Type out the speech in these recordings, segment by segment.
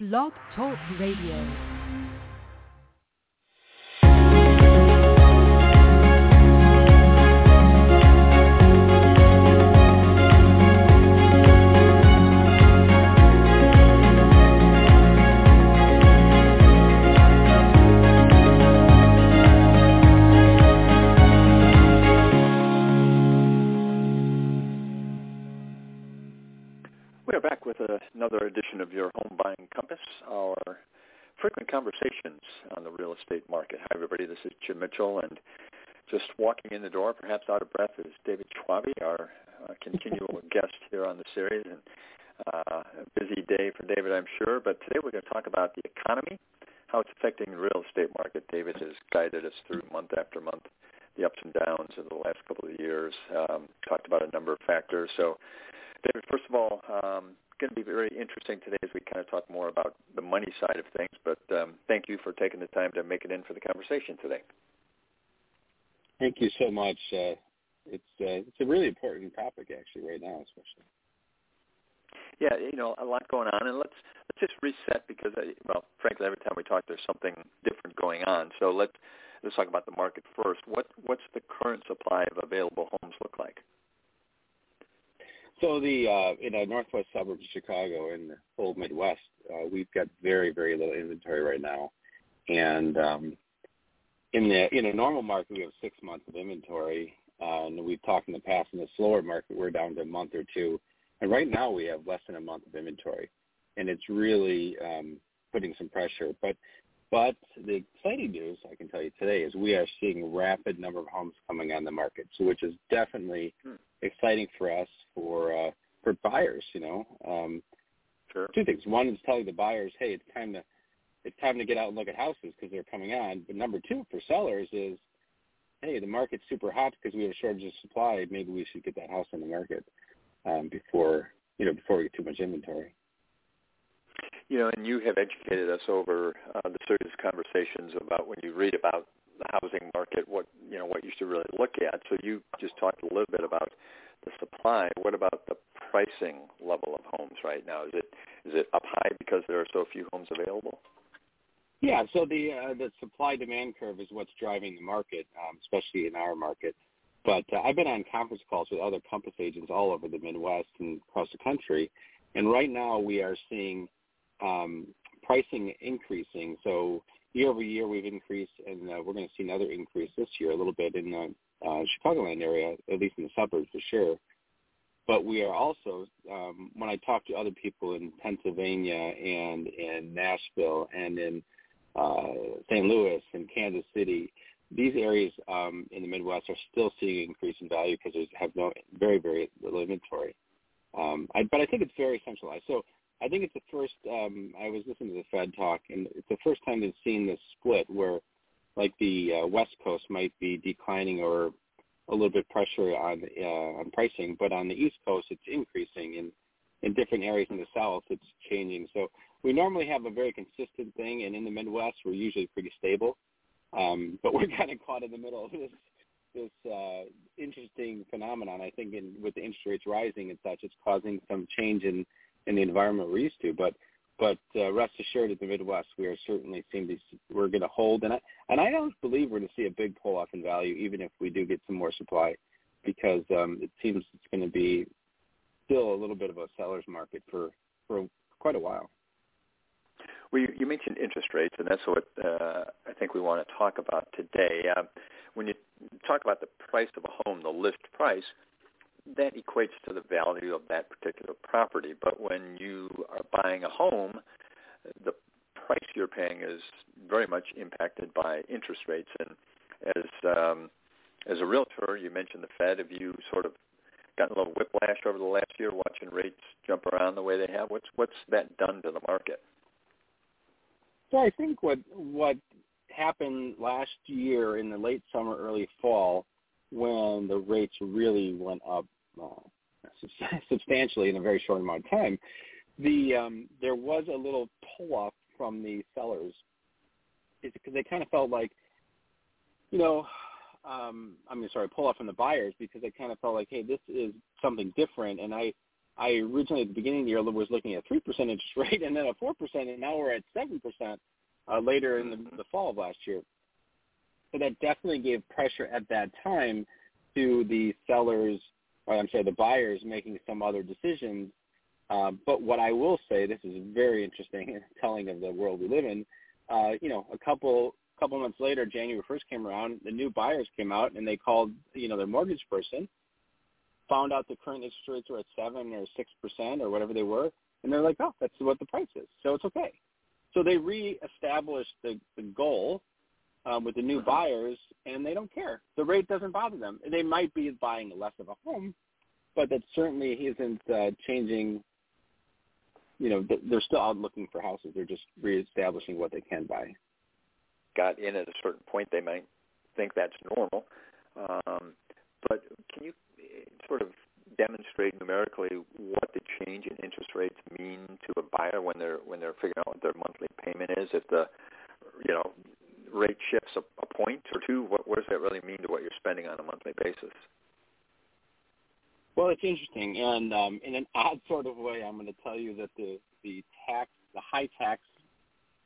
Blog Talk Radio. With another edition of your Home Buying Compass, our frequent conversations on the real estate market. Hi, everybody. This is Jim Mitchell, and just walking in the door, perhaps out of breath, is David Schwabe, our uh, continual guest here on the series. And uh, a busy day for David, I'm sure. But today we're going to talk about the economy, how it's affecting the real estate market. David has guided us through month after month the ups and downs of the last couple of years. Um, talked about a number of factors. So David, first of all, um, going to be very interesting today as we kind of talk more about the money side of things. But um, thank you for taking the time to make it in for the conversation today. Thank you so much. Uh, it's uh, it's a really important topic actually right now, especially. Yeah, you know, a lot going on, and let's let's just reset because, I, well, frankly, every time we talk, there's something different going on. So let's let's talk about the market first. What what's the current supply of available homes look like? So the uh, in a northwest suburb of Chicago in the whole Midwest, uh, we've got very very little inventory right now, and um, in the in a normal market we have six months of inventory, uh, and we've talked in the past in the slower market we're down to a month or two, and right now we have less than a month of inventory, and it's really um, putting some pressure. But but the exciting news I can tell you today is we are seeing rapid number of homes coming on the market, so which is definitely hmm. exciting for us for uh, for buyers. You know, um, sure. two things. One is telling the buyers, hey, it's time to it's time to get out and look at houses because they're coming on. But number two for sellers is, hey, the market's super hot because we have a shortage of supply. Maybe we should get that house on the market um, before you know before we get too much inventory you know, and you have educated us over uh, the series of conversations about when you read about the housing market, what you know, what you should really look at. So you just talked a little bit about the supply. What about the pricing level of homes right now? Is it is it up high because there are so few homes available? Yeah, so the uh, the supply demand curve is what's driving the market, um, especially in our market. But uh, I've been on conference calls with other Compass agents all over the Midwest and across the country, and right now we are seeing pricing increasing. So year over year, we've increased, and uh, we're going to see another increase this year, a little bit in the uh, Chicagoland area, at least in the suburbs for sure. But we are also, um, when I talk to other people in Pennsylvania and in Nashville and in uh, St. Louis and Kansas City, these areas um, in the Midwest are still seeing an increase in value because they have no very, very little inventory. Um, I, but I think it's very centralized. So I think it's the first. Um, I was listening to the Fed talk, and it's the first time they've seen this split where, like the uh, West Coast might be declining or a little bit pressure on uh, on pricing, but on the East Coast it's increasing, and in different areas in the South it's changing. So we normally have a very consistent thing, and in the Midwest we're usually pretty stable. Um, but we're kind of caught in the middle of this this uh, interesting phenomenon. I think in, with the interest rates rising and such, it's causing some change in in the environment we're used to. But but uh, rest assured, at the Midwest, we are certainly seem to We're going to hold, and I and I don't believe we're going to see a big pull off in value, even if we do get some more supply, because um, it seems it's going to be still a little bit of a seller's market for for quite a while. Well, you, you mentioned interest rates, and that's what uh, I think we want to talk about today. Uh, when you talk about the price of a home, the list price, that equates to the value of that particular property. But when you are buying a home, the price you're paying is very much impacted by interest rates. And as um, as a realtor, you mentioned the Fed. Have you sort of gotten a little whiplash over the last year watching rates jump around the way they have? What's what's that done to the market? So I think what what happened last year in the late summer, early fall, when the rates really went up uh, substantially in a very short amount of time, the um, there was a little pull off from the sellers. Because they kind of felt like, you know, um, I mean, sorry, pull off from the buyers because they kind of felt like, hey, this is something different, and I I originally at the beginning of the year was looking at three percent interest rate and then a four percent, and now we're at seven percent uh, later in the, the fall of last year. So that definitely gave pressure at that time to the sellers, I'm sorry, the buyers making some other decisions. Um, but what I will say, this is very interesting, telling of the world we live in. Uh, you know, a couple couple months later, January 1st came around, the new buyers came out and they called, you know, their mortgage person, found out the current interest rates were at seven or six percent or whatever they were, and they're like, oh, that's what the price is, so it's okay. So they reestablished the, the goal um, with the new buyers, and they don't care. The rate doesn't bother them. They might be buying less of a home, but that certainly isn't uh, changing. You know, they're still out looking for houses. They're just reestablishing what they can buy. Got in at a certain point, they might think that's normal. Um, but can you sort of demonstrate numerically what the change in interest rates mean to a buyer when they're when they're figuring out what their monthly payment is? If the you know rate shifts a, a point or two, what, what does that really mean to what you're spending on a monthly basis? Well, it's interesting, and um, in an odd sort of way, I'm going to tell you that the the tax, the high tax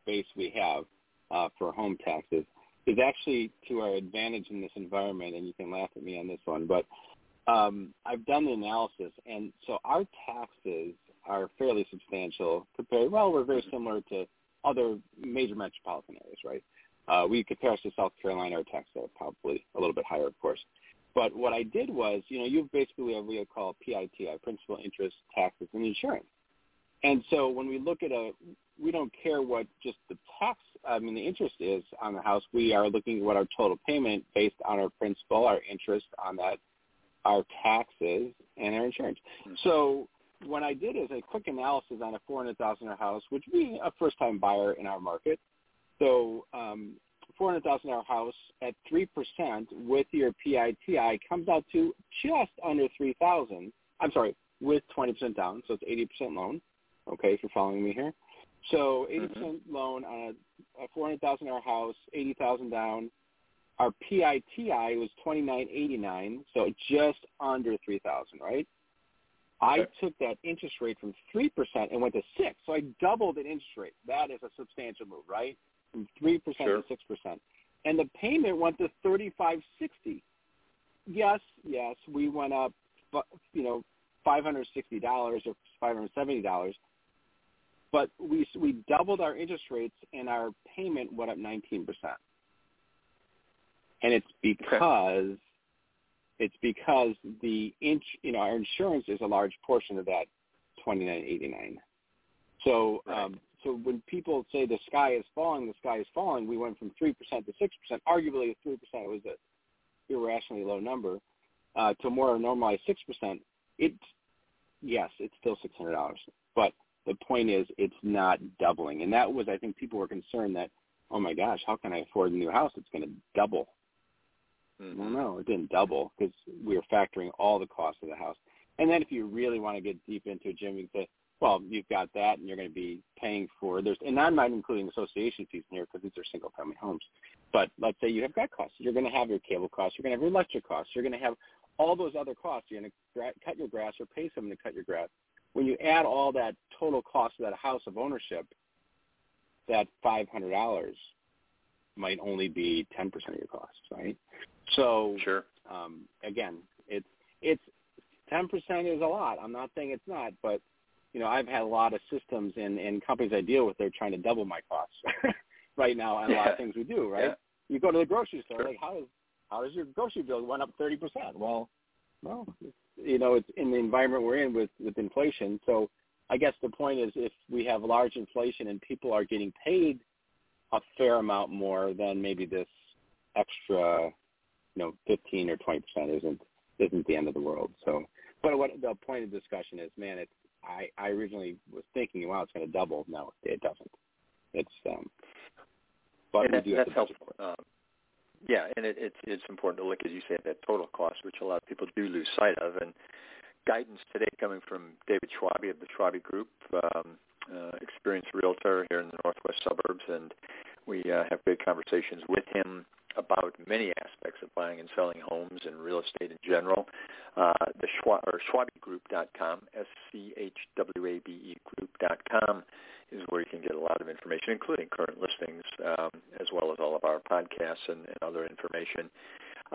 base we have uh, for home taxes is actually to our advantage in this environment, and you can laugh at me on this one, but um, I've done the analysis, and so our taxes are fairly substantial compared. Well, we're very similar to other major metropolitan areas, right? Uh, we compare us to South Carolina, our taxes are probably a little bit higher, of course. But what I did was, you know, you basically have what we call PITI, principal, interest, taxes, and insurance. And so when we look at a, we don't care what just the tax, I mean, the interest is on the house. We are looking at what our total payment based on our principal, our interest on that our taxes, and our insurance. Mm-hmm. So what I did is a quick analysis on a $400,000 house, which be a first-time buyer in our market. So um, $400,000 house at 3% with your PITI comes out to just under 3000 I'm sorry, with 20% down, so it's 80% loan, okay, if you're following me here. So 80% mm hmm loan on a, a $400,000 house, 80000 down, our PITI was twenty nine eighty nine, so just under three thousand, right? I took that interest rate from three percent and went to six, so I doubled an interest rate. That is a substantial move, right? From three percent to six percent, and the payment went to thirty five sixty. Yes, yes, we went up, you know, five hundred sixty dollars or five hundred seventy dollars, but we we doubled our interest rates and our payment went up nineteen percent and it's because okay. it's because the inch you know our insurance is a large portion of that twenty nine eighty nine. So um, so when people say the sky is falling, the sky is falling, we went from three percent to six percent. Arguably, three percent was a irrationally low number uh, to more normalized six percent. It yes, it's still six hundred dollars, but the point is it's not doubling, and that was I think people were concerned that oh my gosh, how can I afford a new house? It's going to double Mm-hmm. Well, no, it didn't double because we were factoring all the costs of the house. And then if you really want to get deep into it, Jim, you can say, well, you've got that, and you're going to be paying for there's, and I'm not including association fees in here because these are single-family homes. But let's say you have got costs. You're going to have your cable costs. You're going to have your electric costs. You're going to have all those other costs. You're going to cut your grass or pay someone to cut your grass. When you add all that total cost of that house of ownership, that five hundred dollars might only be ten percent of your costs, right? So sure. Um, again, it's it's ten percent is a lot. I'm not saying it's not, but you know, I've had a lot of systems and, and companies I deal with. They're trying to double my costs right now on a lot of things we do. Right? Yeah. You go to the grocery store, sure. like how does how does your grocery bill went up thirty percent? Well, well, you know, it's in the environment we're in with with inflation. So I guess the point is, if we have large inflation and people are getting paid a fair amount more than maybe this extra you know, 15 or 20 percent isn't isn't the end of the world. So, but what the point of discussion is, man, it's I I originally was thinking, wow, it's going to double. No, it doesn't. It's um, but and do that's helpful. Um, yeah, and it, it's it's important to look, as you say, at that total cost, which a lot of people do lose sight of. And guidance today coming from David Schwabe of the Schwabe Group, um, uh, experienced realtor here in the northwest suburbs, and we uh, have good conversations with him about many aspects of buying and selling homes and real estate in general. Uh, the Schwab, or SchwabeGroup.com, S-C-H-W-A-B-E Group.com is where you can get a lot of information, including current listings, um, as well as all of our podcasts and, and other information.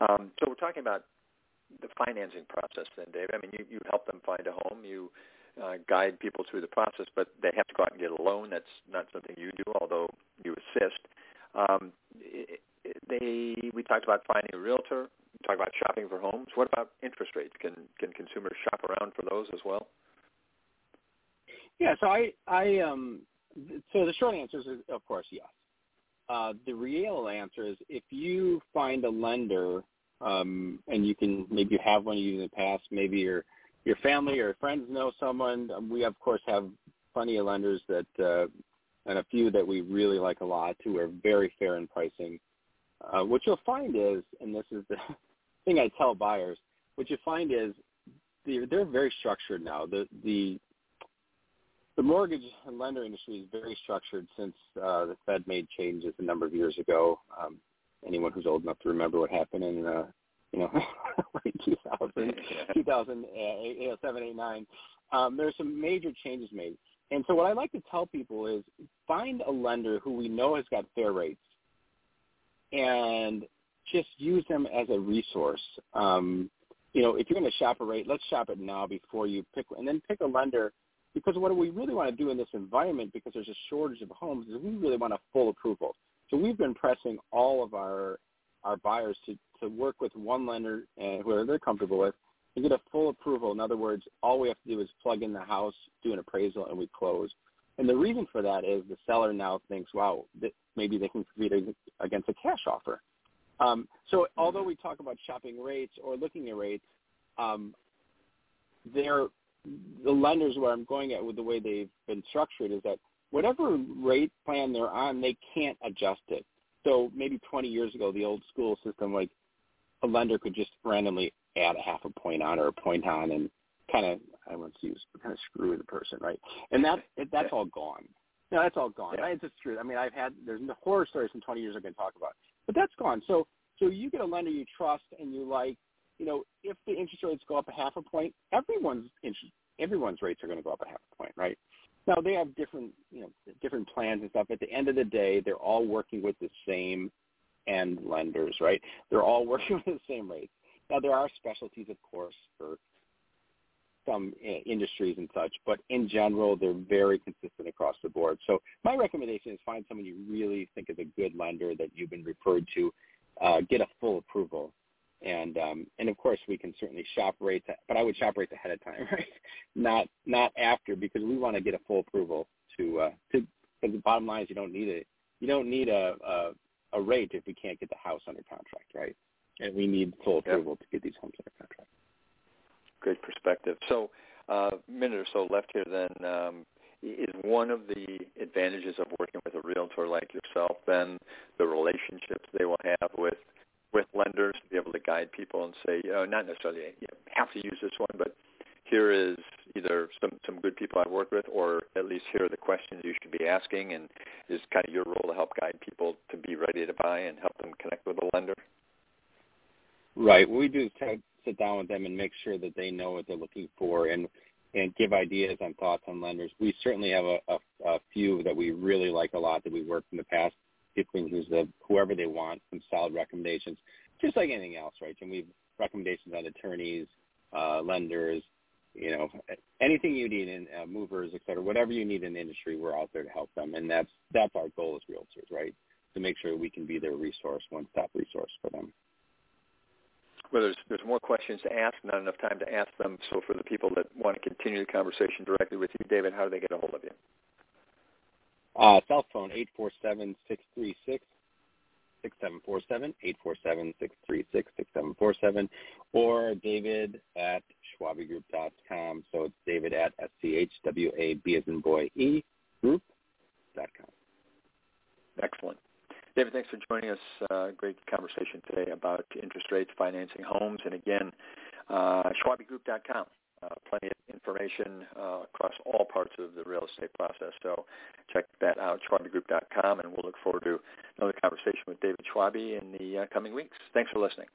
Um, so we're talking about the financing process then, Dave. I mean, you, you help them find a home. You uh, guide people through the process, but they have to go out and get a loan. That's not something you do, although you assist. Um, it, they we talked about finding a realtor. We talked about shopping for homes. What about interest rates? Can can consumers shop around for those as well? Yeah. So I I um so the short answer is of course yes. Uh, the real answer is if you find a lender um, and you can maybe you have one you in the past, maybe your your family or friends know someone. Um, we of course have plenty of lenders that uh, and a few that we really like a lot who are very fair in pricing. Uh, what you'll find is, and this is the thing I tell buyers, what you find is they're, they're very structured now. The the the mortgage and lender industry is very structured since uh, the Fed made changes a number of years ago. Um, anyone who's old enough to remember what happened in uh, you know late 2000, 2007, 8, 9. Um, there's some major changes made. And so what I like to tell people is find a lender who we know has got fair rates and just use them as a resource. Um, you know, if you're going to shop a rate, let's shop it now before you pick, and then pick a lender because what we really want to do in this environment, because there's a shortage of homes, is we really want a full approval. So we've been pressing all of our our buyers to, to work with one lender and whoever they're comfortable with and get a full approval. In other words, all we have to do is plug in the house, do an appraisal, and we close. And the reason for that is the seller now thinks, wow, maybe they can compete against a cash offer. Um, so although we talk about shopping rates or looking at rates, um, they're, the lenders where I'm going at with the way they've been structured is that whatever rate plan they're on, they can't adjust it. So maybe 20 years ago, the old school system, like a lender could just randomly add a half a point on or a point on and kind of, I want to use, kind of screw the person, right? And that that's all gone. No, that's all gone. Yeah. It's just true. I mean, I've had there's horror stories from 20 years I can talk about, but that's gone. So so you get a lender you trust and you like. You know, if the interest rates go up a half a point, everyone's interest, everyone's rates are going to go up a half a point, right? Now they have different, you know, different plans and stuff. At the end of the day, they're all working with the same end lenders, right? They're all working with the same rates. Now there are specialties, of course, for some eh, industries and such, but in general, they're very consistent across the board. So my recommendation is find someone you really think is a good lender that you've been referred to, uh, get a full approval, and um, and of course we can certainly shop rates, but I would shop rates ahead of time, right? Not not after because we want to get a full approval to uh, to. Because the bottom line is you don't need it. You don't need a, a a rate if we can't get the house under contract, right? And we need full approval yep. to get these homes under contract. Great perspective. So, a uh, minute or so left here. Then, um, is one of the advantages of working with a realtor like yourself then the relationships they will have with with lenders to be able to guide people and say, you know, not necessarily you have to use this one, but here is either some some good people I've worked with, or at least here are the questions you should be asking, and is kind of your role to help guide people to be ready to buy and help them connect with a lender. Right. We do sit down with them and make sure that they know what they're looking for, and and give ideas and thoughts on lenders. We certainly have a, a, a few that we really like a lot that we worked in the past people who's the whoever they want, some solid recommendations, just like anything else, right? And we've recommendations on attorneys, uh, lenders, you know, anything you need in uh, movers, et cetera, whatever you need in the industry, we're out there to help them, and that's that's our goal as realtors, right? To make sure we can be their resource, one-stop resource for them. Well, there's there's more questions to ask, not enough time to ask them. So for the people that want to continue the conversation directly with you, David, how do they get a hold of you? Uh, cell phone, 847-636. 6747, 847-636-6747, or david at schwabegroup.com. So it's david at S-C-H-W-A-B as in boy E group.com. Excellent. David, thanks for joining us. Uh, great conversation today about interest rates, financing homes, and again, uh, schwabegroup.com. Uh, plenty of information uh, across all parts of the real estate process. So check that out, schwabegroup.com, and we'll look forward to another conversation with David Schwabe in the uh, coming weeks. Thanks for listening.